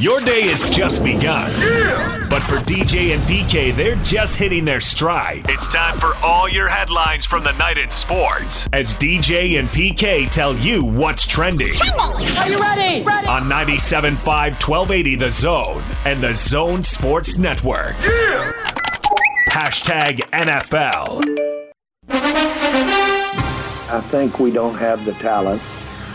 Your day has just begun. But for DJ and PK, they're just hitting their stride. It's time for all your headlines from the night in sports as DJ and PK tell you what's trending. Are you ready? Ready? On 97.5 1280 The Zone and The Zone Sports Network. Hashtag NFL. I think we don't have the talent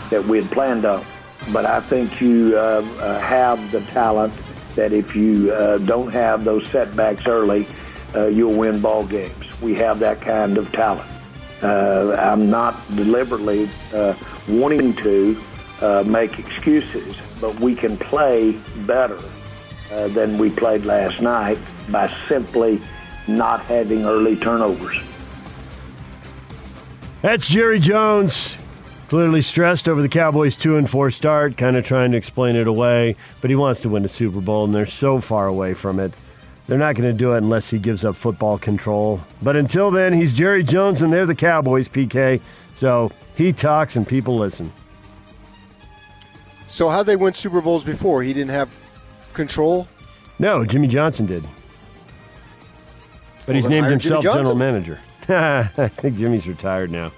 that we had planned on. But I think you uh, uh, have the talent that if you uh, don't have those setbacks early, uh, you'll win ball games. We have that kind of talent. Uh, I'm not deliberately uh, wanting to make excuses, but we can play better than we played last night by simply not having early turnovers. That's Jerry Jones. Clearly stressed over the Cowboys' 2 and 4 start, kind of trying to explain it away, but he wants to win the Super Bowl, and they're so far away from it. They're not going to do it unless he gives up football control. But until then, he's Jerry Jones, and they're the Cowboys, PK. So he talks and people listen. So, how they win Super Bowls before? He didn't have control? No, Jimmy Johnson did. But well, he's named himself general manager. I think Jimmy's retired now.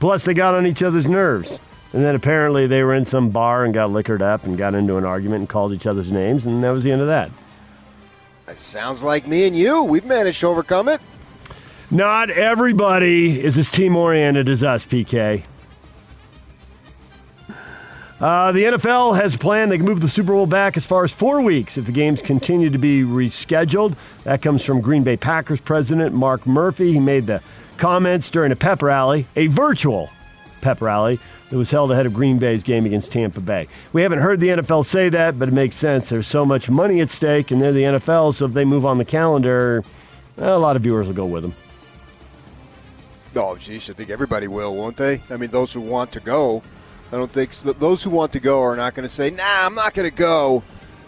Plus, they got on each other's nerves. And then apparently they were in some bar and got liquored up and got into an argument and called each other's names, and that was the end of that. That sounds like me and you. We've managed to overcome it. Not everybody is as team oriented as us, PK. Uh, the NFL has planned they can move the Super Bowl back as far as four weeks if the games continue to be rescheduled. That comes from Green Bay Packers president Mark Murphy. He made the comments during a pep rally, a virtual pep rally that was held ahead of Green Bay's game against Tampa Bay. We haven't heard the NFL say that, but it makes sense. There's so much money at stake, and they're the NFL, so if they move on the calendar, a lot of viewers will go with them. Oh, geez, I think everybody will, won't they? I mean, those who want to go I don't think so. those who want to go are not going to say, "Nah, I'm not going to go,"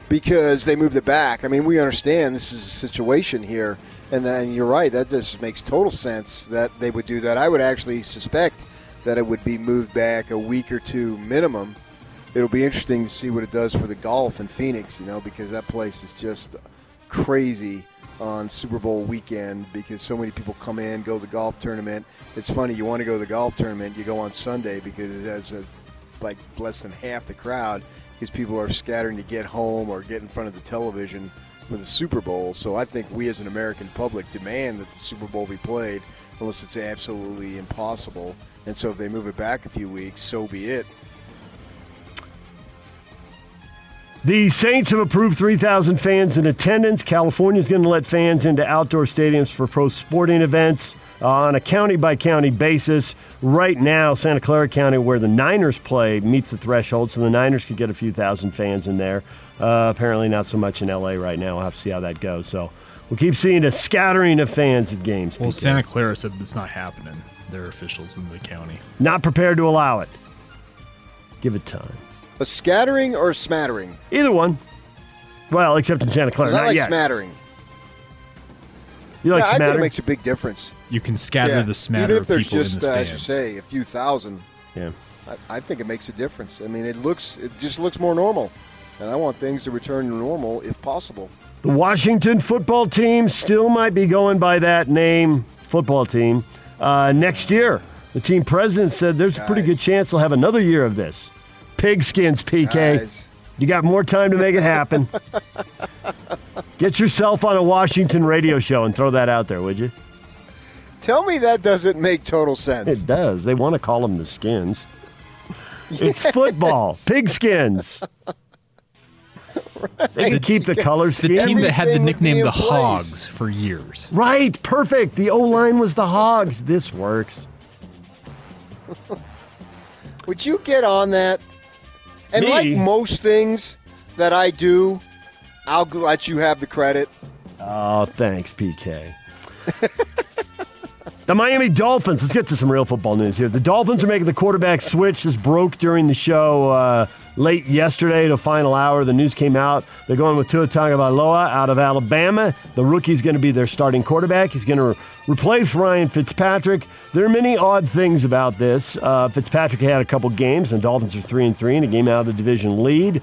because they moved it back. I mean, we understand this is a situation here, and then you're right. That just makes total sense that they would do that. I would actually suspect that it would be moved back a week or two minimum. It'll be interesting to see what it does for the golf in Phoenix, you know, because that place is just crazy on Super Bowl weekend because so many people come in, go to the golf tournament. It's funny, you want to go to the golf tournament, you go on Sunday because it has a like less than half the crowd because people are scattering to get home or get in front of the television for the Super Bowl. So I think we as an American public demand that the Super Bowl be played unless it's absolutely impossible. And so if they move it back a few weeks, so be it. The Saints have approved 3,000 fans in attendance. California is going to let fans into outdoor stadiums for pro sporting events on a county by county basis. Right now, Santa Clara County, where the Niners play, meets the threshold, so the Niners could get a few thousand fans in there. Uh, apparently, not so much in LA right now. We'll have to see how that goes. So we'll keep seeing a scattering of fans at games. Well, Santa Clara said it's not happening. Their officials in the county not prepared to allow it. Give it time. A scattering or a smattering? Either one. Well, except in Santa Clara. It's not, not like yet. smattering. You like yeah, smattering? I think it makes a big difference. You can scatter yeah. the smatter Even if there's people just, in the uh, stands. as you say, a few thousand. Yeah. I, I think it makes a difference. I mean, it looks, it just looks more normal, and I want things to return to normal if possible. The Washington football team still might be going by that name, football team, uh, next year. The team president said there's Guys. a pretty good chance they'll have another year of this. Pigskins, PK. Guys. You got more time to make it happen. Get yourself on a Washington radio show and throw that out there, would you? Tell me that doesn't make total sense. It does. They want to call them the skins. It's football. Pigskins. They can keep the color The scheme. team that had the Everything would be nickname the. Hogs for years. Right, perfect. The O line was the Hogs. This works. Would you get on that? And Me? like most things that I do, I'll let you have the credit. Oh, thanks, PK. the Miami Dolphins. Let's get to some real football news here. The Dolphins are making the quarterback switch. This broke during the show uh, late yesterday to final hour. The news came out. They're going with Tua Tagovailoa out of Alabama. The rookie's going to be their starting quarterback. He's going to re- replace Ryan Fitzpatrick. There are many odd things about this. Uh, Fitzpatrick had a couple games, and the Dolphins are three and three, and a game out of the division lead.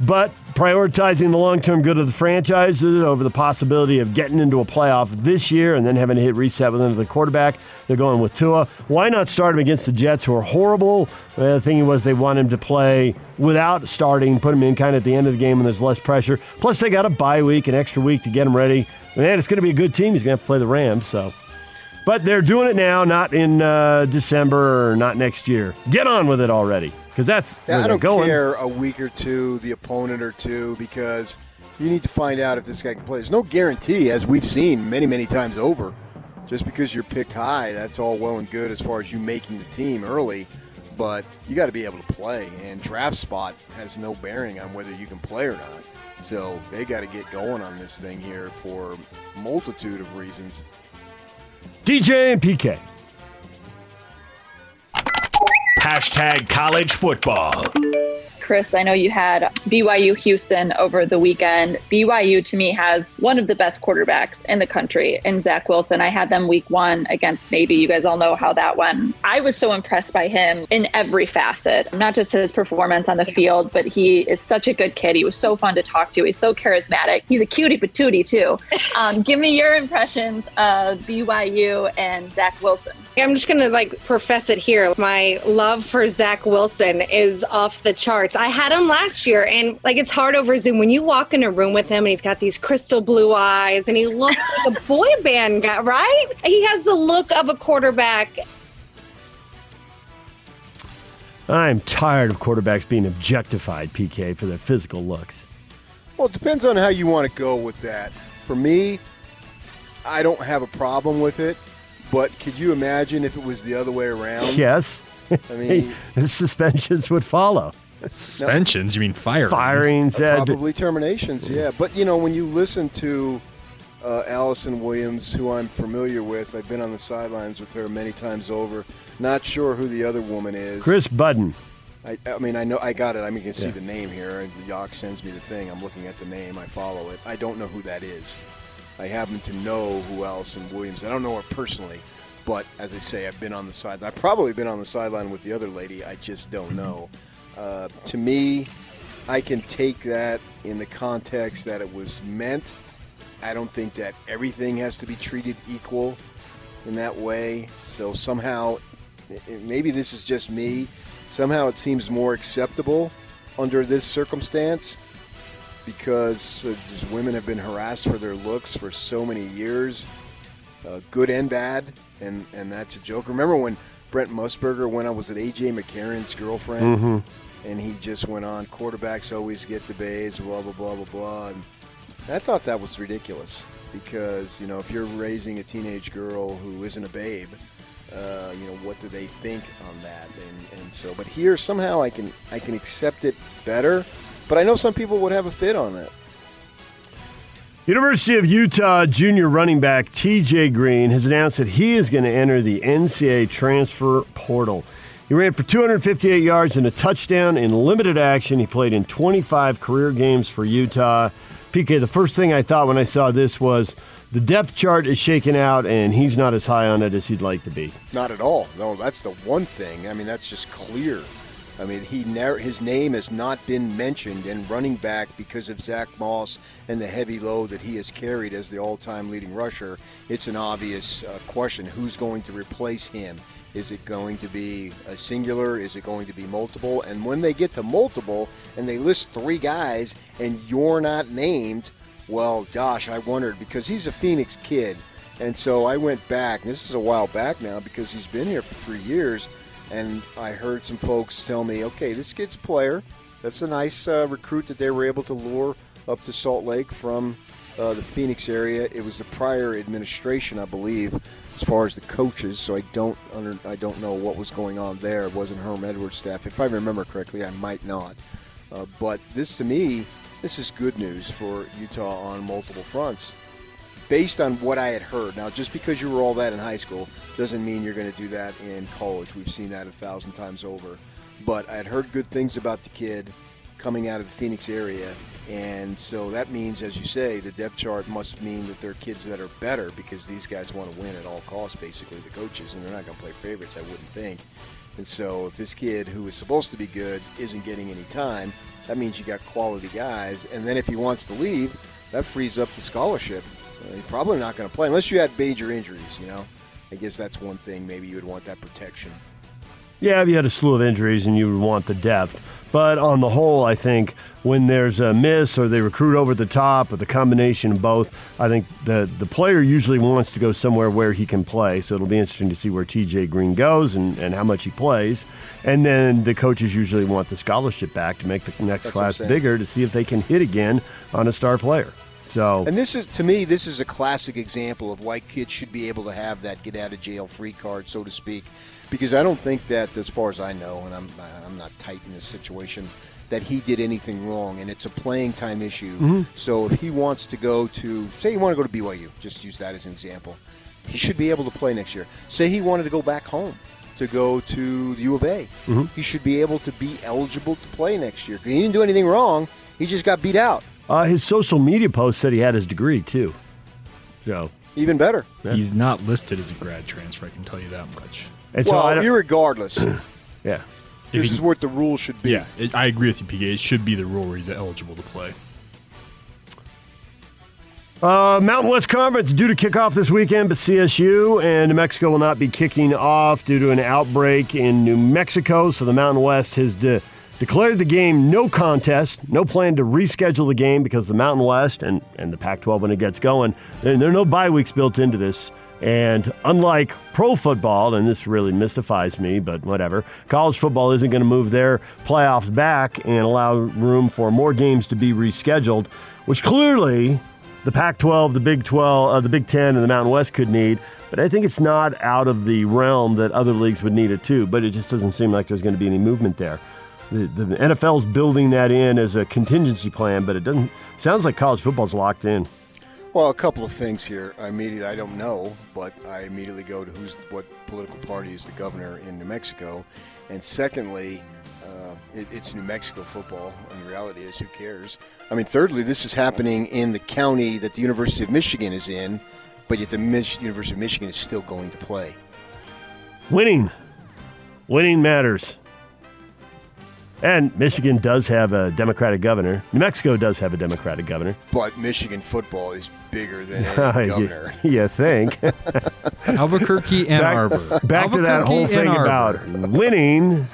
But prioritizing the long term good of the franchises over the possibility of getting into a playoff this year and then having to hit reset with another quarterback. They're going with Tua. Why not start him against the Jets, who are horrible? Uh, the thing was, they want him to play without starting, put him in kind of at the end of the game when there's less pressure. Plus, they got a bye week, an extra week to get him ready. Man, it's going to be a good team. He's going to have to play the Rams, so. But they're doing it now, not in uh, December or not next year. Get on with it already, because that's Yeah, I don't going. care a week or two, the opponent or two, because you need to find out if this guy can play. There's no guarantee, as we've seen many, many times over. Just because you're picked high, that's all well and good as far as you making the team early, but you got to be able to play. And draft spot has no bearing on whether you can play or not. So they got to get going on this thing here for multitude of reasons. DJ and PK. Hashtag college football. Chris, I know you had BYU Houston over the weekend. BYU to me has one of the best quarterbacks in the country in Zach Wilson. I had them week one against Navy. You guys all know how that went. I was so impressed by him in every facet, not just his performance on the field, but he is such a good kid. He was so fun to talk to. He's so charismatic. He's a cutie patootie too. Um, give me your impressions of BYU and Zach Wilson. I'm just going to like profess it here. My love for Zach Wilson is off the charts. I had him last year, and like it's hard over Zoom when you walk in a room with him and he's got these crystal blue eyes and he looks like a boy band guy, right? He has the look of a quarterback. I'm tired of quarterbacks being objectified, PK, for their physical looks. Well, it depends on how you want to go with that. For me, I don't have a problem with it, but could you imagine if it was the other way around? Yes. I mean, the suspensions would follow. Suspensions? You mean firings? Firings. uh, uh, probably terminations, yeah. But, you know, when you listen to uh, Allison Williams, who I'm familiar with, I've been on the sidelines with her many times over. Not sure who the other woman is. Kris Budden. I, I mean, I know I got it. I mean, you can see Yeah. the name here. and Yock sends me the thing. I'm looking at the name. I follow it. I don't know who that is. I happen to know who Allison Williams. I don't know her personally, but as I say, I've been on the side. I've probably been on the sideline with the other lady. I just don't know. Uh, to me, I can take that in the context that it was meant. I don't think that everything has to be treated equal in that way. So somehow, maybe this is just me. Somehow it seems more acceptable under this circumstance because uh, women have been harassed for their looks for so many years, uh, good and bad, and and that's a joke. Remember when Brent Musburger when I was at AJ McCarron's girlfriend, and he just went on quarterbacks always get the bays, blah blah blah blah blah. And I thought that was ridiculous because you know if you're raising a teenage girl who isn't a babe, uh, you know what do they think on that? And and so, but here somehow I can I can accept it better. But I know some people would have a fit on that. University of Utah junior running back TJ Green has announced that he is going to enter the NCAA transfer portal. He ran for 258 yards and a touchdown in limited action. He played in 25 career games for Utah. PK, the first thing I thought when I saw this was the depth chart is shaken out and he's not as high on it as he'd like to be. Not at all. No, that's the one thing. I mean, that's just clear. I mean, he never, his name has not been mentioned in running back because of Zach Moss and the heavy load that he has carried as the all-time leading rusher. It's an obvious uh, question: Who's going to replace him? Is it going to be a singular? Is it going to be multiple? And when they get to multiple and they list three guys and you're not named, well, gosh, I wondered because he's a Phoenix kid. And so I went back, and this is a while back now because he's been here for three years. And I heard some folks tell me, okay, this kid's a player. That's a nice uh, recruit that they were able to lure up to Salt Lake from uh, the Phoenix area. It was the prior administration, I believe, as far as the coaches. So I don't under, I don't know what was going on there. It wasn't Herm Edwards' staff. If I remember correctly, I might not. Uh, but this, to me, this is good news for Utah on multiple fronts based on what I had heard. Now, just because you were all that in high school doesn't mean you're going to do that in college. We've seen that a thousand times over. But I had heard good things about the kid coming out of the Phoenix area. And so that means, as you say, the depth chart must mean that they're kids that are better because these guys want to win at all costs, basically, the coaches, and they're not going to play favorites, I wouldn't think. And so if this kid who is supposed to be good isn't getting any time, that means you got quality guys. And then if he wants to leave, that frees up the scholarship. Uh, he's probably not going to play unless you had major injuries. You know, I guess that's one thing. Maybe you would want that protection. Yeah, if you had a slew of injuries and you would want the depth. But on the whole, I think when there's a miss or they recruit over the top or the combination of both, I think the, the player usually wants to go somewhere where he can play. So it'll be interesting to see where TJ Green goes and, and how much he plays. And then the coaches usually want the scholarship back to make the next That's class what I'm saying. bigger to see if they can hit again on a star player. So And this is, to me, this is a classic example of why kids should be able to have that get out of jail free card, so to speak. Because I don't think that, as far as I know, and I'm I'm not tight in this situation, that he did anything wrong, and it's a playing time issue. So if he wants to go to, say, you want to go to BYU, just use that as an example, he should be able to play next year. Say he wanted to go back home to go to the U of A, he should be able to be eligible to play next year. He didn't do anything wrong. He just got beat out. uh, his social media post said he had his degree too. So Even better. He's not listed as a grad transfer. I can tell you that much. And so well, I irregardless. yeah. If this he- is what the rules should be. Yeah, it, I agree with you, PK. It should be the rule where he's eligible to play. Uh, Mountain West Conference due to kick off this weekend, but CSU and New Mexico will not be kicking off due to an outbreak in New Mexico. So the Mountain West has de- declared the game no contest, no plan to reschedule the game because the Mountain West and, and the Pac 12 when it gets going, there, there are no bye weeks built into this. And unlike pro football, and this really mystifies me, but whatever, college football isn't going to move their playoffs back and allow room for more games to be rescheduled, which clearly the Pac-12, the Big 12, uh, the Big 10, and the Mountain West could need. But I think it's not out of the realm that other leagues would need it too. But it just doesn't seem like there's going to be any movement there. The, the NFL's building that in as a contingency plan, but it doesn't. Sounds like college football's locked in. Well, a couple of things here. I immediately, I don't know, but I immediately go to who's what political party is the governor in New Mexico, and secondly, uh, it, it's New Mexico football. And the reality is, who cares? I mean, thirdly, this is happening in the county that the University of Michigan is in, but yet the Mich- University of Michigan is still going to play. Winning, winning matters. And Michigan does have a Democratic governor. New Mexico does have a Democratic governor. But Michigan football is bigger than any you, governor. you think? Albuquerque, Ann back, Arbor. back to that whole thing about winning.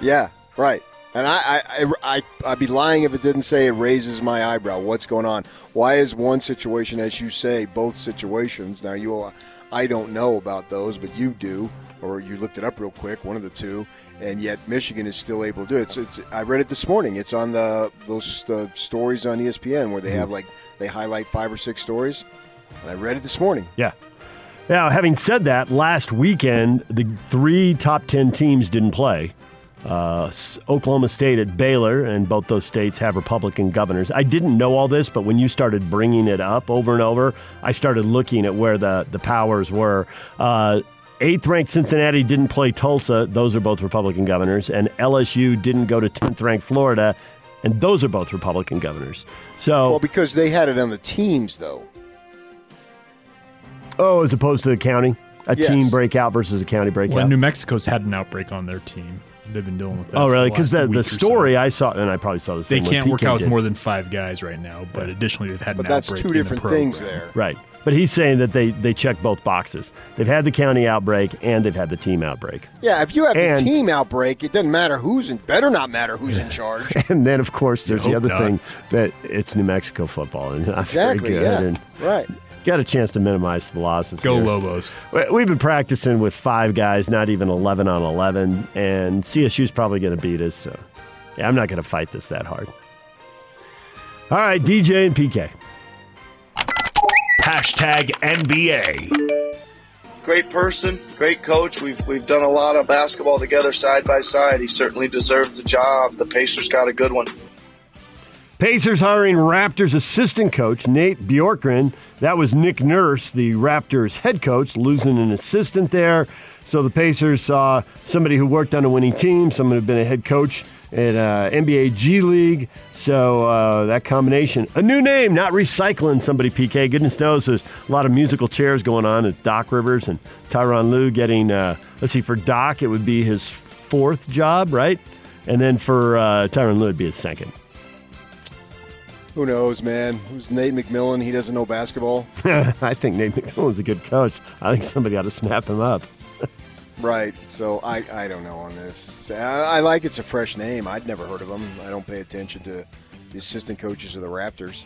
Yeah, right. And I, I, I, I, I'd be lying if it didn't say it raises my eyebrow. What's going on? Why is one situation, as you say, both situations? Now, you, I don't know about those, but you do, or you looked it up real quick, one of the two, and yet Michigan is still able to do it. So it's, I read it this morning. It's on the those uh, stories on ESPN where they have like they highlight five or six stories. And I read it this morning. Yeah. Now, having said that, last weekend, the three top 10 teams didn't play. Uh, Oklahoma State at Baylor, and both those states have Republican governors. I didn't know all this, but when you started bringing it up over and over, I started looking at where the, the powers were. Uh, Eighth ranked Cincinnati didn't play Tulsa. Those are both Republican governors. And LSU didn't go to 10th ranked Florida. And those are both Republican governors. So, Well, because they had it on the teams, though. oh, as opposed to the county? A Yes. team breakout versus a county breakout? Well, New Mexico's had an outbreak on their team. They've been dealing with that. Oh, really? Because last the, the or so. story I saw, and I probably saw the They can't work out with more than five guys right now, but additionally, they've had But an that's outbreak two in the different things there. Right. But he's saying that they, they check both boxes. They've had the county outbreak and they've had the team outbreak. Yeah, if you have And- the team outbreak, it doesn't matter who's in. Better not matter who's in charge. And then, of course, there's the other not. thing that it's New Mexico football and not Exactly. very good. Yeah. And Right. got a chance to minimize the losses. Go here. Lobos. We- We've been practicing with five guys, not even 11 on 11, and CSU's probably going to beat us. So, yeah, I'm not going to fight this that hard. All right, DJ and PK. Hashtag NBA. great person, great coach. We've we've done a lot of basketball together side by side. He certainly deserves the job. The Pacers got a good one. Pacers hiring Raptors assistant coach Nate Bjorkgren. That was Nick Nurse, the Raptors head coach, losing an assistant there. So the Pacers saw somebody who worked on a winning team, someone who'd been a head coach at uh, NBA G League. So uh, that combination, a new name, not recycling somebody. PK, goodness knows, there's a lot of musical chairs going on at Doc Rivers and Tyronn Lue getting. Uh, let's see, for Doc, it would be his fourth job, right? And then for uh, Tyronn Lue, it'd be his second. Who knows, man? Who's Nate McMillan? He doesn't know basketball. I think Nate McMillan's a good coach. I think somebody ought to snap him up. Right. So I, I don't know on this. I, I like it's a fresh name. I'd never heard of him. I don't pay attention to the assistant coaches of the Raptors,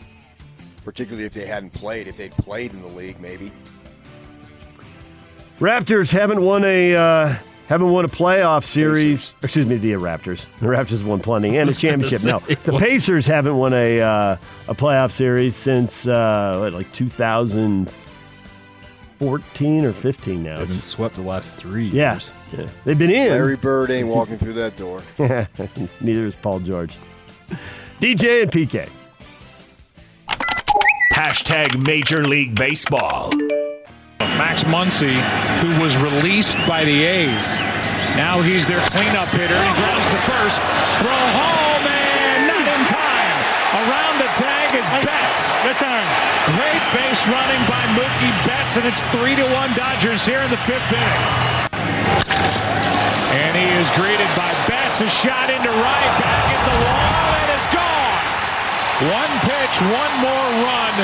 particularly if they hadn't played. If they'd played in the league, maybe. Raptors haven't won a uh, haven't won a playoff series. Excuse me, the Raptors. The Raptors have won plenty and a was gonna championship. No, say, the what? Pacers haven't won a uh, a playoff series since uh, what, like 2014 or 15 now. They've been swept the last three Yeah. years. yeah, they've been in. Larry Bird ain't walking through that door. Neither is Paul George. DJ and PK. Hashtag Major League Baseball. Max Muncy, who was released by the A's. Now he's their cleanup hitter. He grounds to first. Throw home and not in time. Around the tag is Betts. Good time. Great base running by Mookie Betts, and it's three to one Dodgers here in the fifth inning. And he is greeted by Betts. A shot into right, back at the wall, and it's gone. One pitch, one more run,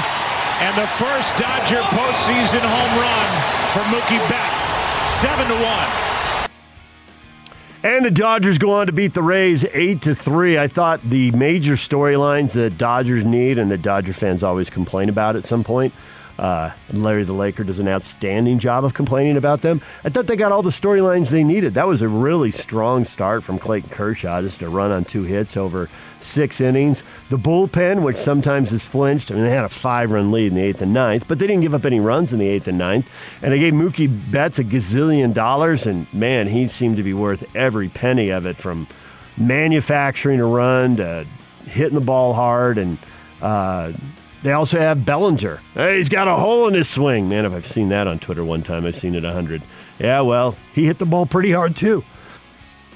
and the first Dodger postseason home run for Mookie Betts. Seven to one. And the Dodgers go on to beat the Rays eight to three. I thought the major storylines that Dodgers need and that Dodger fans always complain about at some point. Uh, Larry the Laker does an outstanding job of complaining about them. I thought they got all the storylines they needed. That was a really strong start from Clayton Kershaw, just a run on two hits over six innings. The bullpen, which sometimes is flinched, I mean, they had a five run lead in the eighth and ninth, but they didn't give up any runs in the eighth and ninth. And they gave Mookie Betts a gazillion dollars, and man, he seemed to be worth every penny of it from manufacturing a run to hitting the ball hard. And uh, they also have Bellinger. Hey, he's got a hole in his swing. Man, if I've seen that on Twitter one time, I've seen it a hundred. Yeah, well, he hit the ball pretty hard too.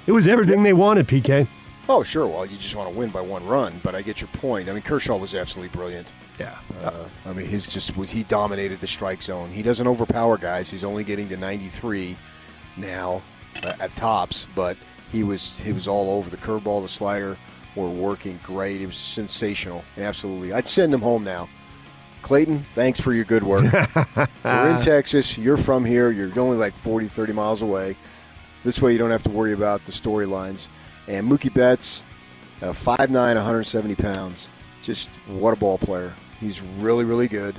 It was everything they wanted, PK. Oh, sure. Well, you just want to win by one run, but I get your point. I mean, Kershaw was absolutely brilliant. Yeah. Uh, I mean, his just he dominated the strike zone. He doesn't overpower guys. He's only getting to 93 now uh, at tops, but he was he was all over the curveball, the slider were working great. It was sensational. Absolutely. I'd send them home now. Clayton, thanks for your good work. We're in Texas. You're from here. You're only like 40, 30 miles away. This way you don't have to worry about the storylines. And Mookie Betts, uh, 5'9", 170 pounds. Just what a ball player. He's really, really good,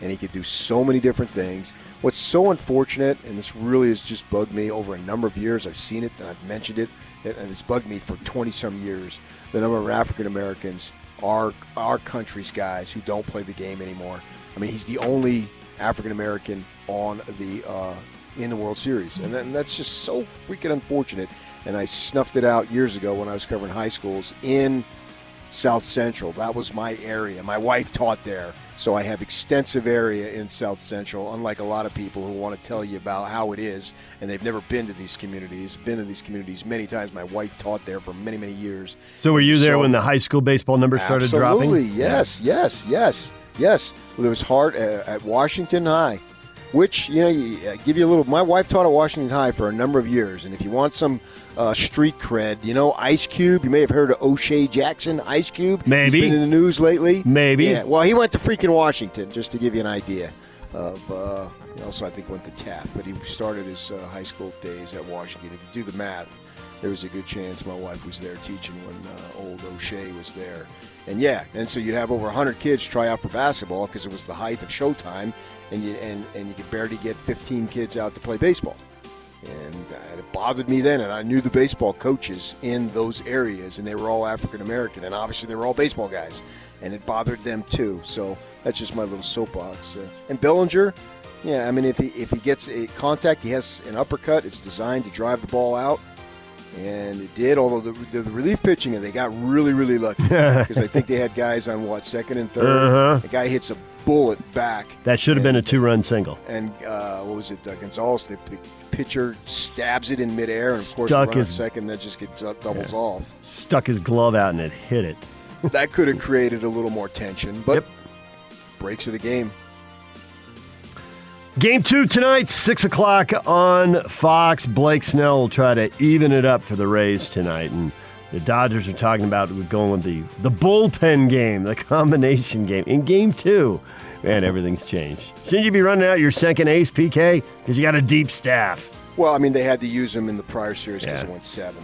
and he could do so many different things. What's so unfortunate, and this really has just bugged me over a number of years, I've seen it and I've mentioned it, and it's bugged me for 20 some years. The number of African Americans are our country's guys who don't play the game anymore. I mean, he's the only African American on the uh, in the World Series, and, then, that's just so freaking unfortunate. And I snuffed it out years ago when I was covering high schools in South Central. That was my area. My wife taught there, so I have extensive area in South Central. Unlike a lot of people who want to tell you about how it is, and they've never been to these communities. Been to these communities many times. My wife taught there for many, many years. So were you there So- when the high school baseball numbers started Absolutely, dropping? Absolutely. Yes, yes, yes, yes. Well, it was hard uh, at Washington High, which you know, uh, give you a little. My wife taught at Washington High for a number of years, and if you want some uh, street cred, you know, Ice Cube. You may have heard of O'Shea Jackson, Ice Cube. Maybe. He's been in the news lately. Maybe. Yeah. Well, he went to freaking Washington, just to give you an idea of. Uh, he also, I think, went to Taft, but he started his uh, high school days at Washington. If you do the math, there was a good chance my wife was there teaching when uh, old O'Shea was there. And yeah, and so you'd have over 100 kids try out for basketball because it was the height of Showtime, and you and, and you could barely get 15 kids out to play baseball. And uh, it bothered me then, and I knew the baseball coaches in those areas, and they were all African American, and obviously they were all baseball guys, and it bothered them too. So that's just my little soapbox. Uh, and Bellinger, yeah, I mean, if he if he gets a contact, he has an uppercut. It's designed to drive the ball out, and it did. Although the, the relief pitching, and they got really really lucky because I think they had guys on what second and 3rd Uh-huh. The guy hits a bullet back. That should have been a two-run single. and uh, what was it? Uh, Gonzalez, the, the pitcher stabs it in midair, and of course, Stuck the his- second that just gets uh, doubles off. Stuck his glove out and it hit it. That could have created a little more tension, but Yep. breaks of the game. Game two tonight, six o'clock on Fox. Blake Snell will try to even it up for the Rays tonight, and The Dodgers are talking about going with the, the bullpen game, the combination game. In game two, man, everything's changed. Shouldn't you be running out your second ace, PK? Because you got a deep staff. Well, I mean, they had to use him in the prior series because Yeah. it went seven.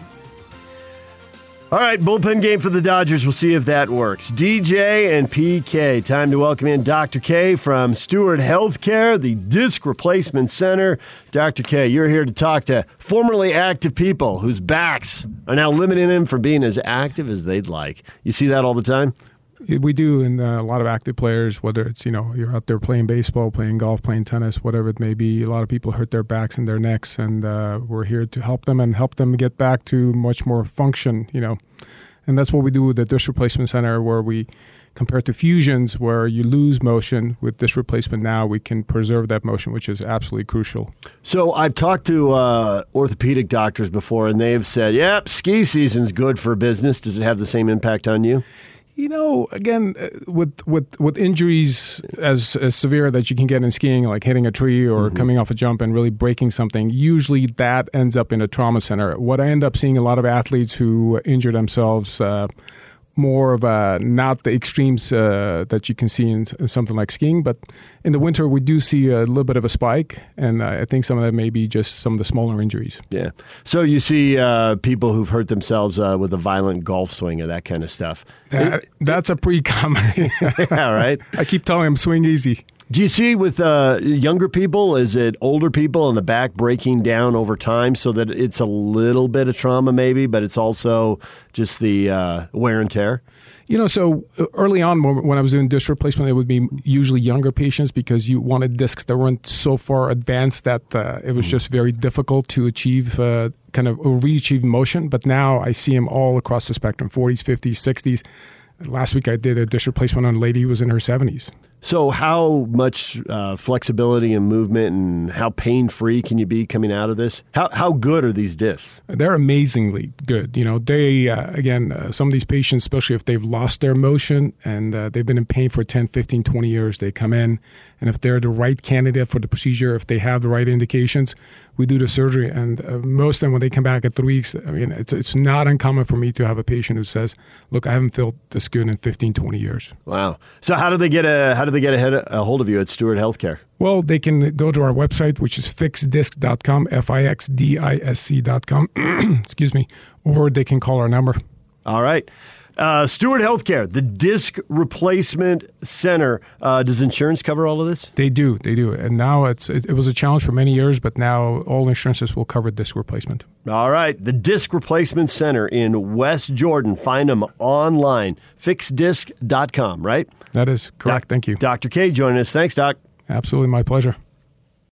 All right, bullpen game for the Dodgers. We'll see if that works. DJ and PK. Time to welcome in Dr. K from Stewart Healthcare, the Disc Replacement Center. Dr. K, you're here to talk to formerly active people whose backs are now limiting them from being as active as they'd like. You see that all the time? We do, and uh, a lot of active players, whether it's you know you're out there playing baseball, playing golf, playing tennis, whatever it may be. A lot of people hurt their backs and their necks, and uh, we're here to help them and help them get back to much more function. You know, and that's what we do with the disc replacement center, where we compared to fusions, where you lose motion with disc replacement. Now we can preserve that motion, which is absolutely crucial. So I've talked to uh, orthopedic doctors before, and they've said, "Yep, ski season's good for business." Does it have the same impact on you? You know, again, uh, with with with injuries as, as severe that you can get in skiing, like hitting a tree or coming off a jump and really breaking something, usually that ends up in a trauma center. What I end up seeing a lot of athletes who injure themselves. Uh, more of a not the extremes uh, that you can see in, in something like skiing, but in the winter we do see a little bit of a spike, and I think some of that may be just some of the smaller injuries. Yeah. So you see uh, people who've hurt themselves uh, with a violent golf swing or that kind of stuff. That, that's a pretty common. yeah, right. I keep telling them swing easy. Do you see with uh, younger people? Is it older people and the back breaking down over time so that it's a little bit of trauma, maybe, but it's also just the uh, wear and tear? You know, so uh, early on when when I was doing disc replacement, it would be usually younger patients because you wanted discs that weren't so far advanced that uh, it was just very difficult to achieve uh, kind of re-achieve motion. But now I see them all across the spectrum: 40s, 50s, 60s. Last week I did a disc replacement on a lady who was in her 70s. So, how much uh, flexibility and movement and how pain free can you be coming out of this? How, how good are these discs? They're amazingly good. You know, they, uh, again, uh, some of these patients, especially if they've lost their motion and uh, they've been in pain for 10, 15, 20 years, they come in. And if they're the right candidate for the procedure, if they have the right indications, we do the surgery. And uh, most of them, when they come back at three weeks, I mean, it's, it's not uncommon for me to have a patient who says, Look, I haven't felt this good in 15, 20 years. Wow. So, how do they get a how do they get a, head, a hold of you at Stewart Healthcare? Well, they can go to our website, which is fixdisc.com, F I X D I S C.com, excuse me, or they can call our number. All right. Uh, Stewart Healthcare, the disc replacement center. Uh, does insurance cover all of this? They do, they do. And now it's it, it was a challenge for many years, but now all insurances will cover disc replacement. All right. The Disc Replacement Center in West Jordan. Find them online, fixdisc.com, right? That is correct. Thank you. Dr. K joining us. Thanks, Doc. Absolutely my pleasure.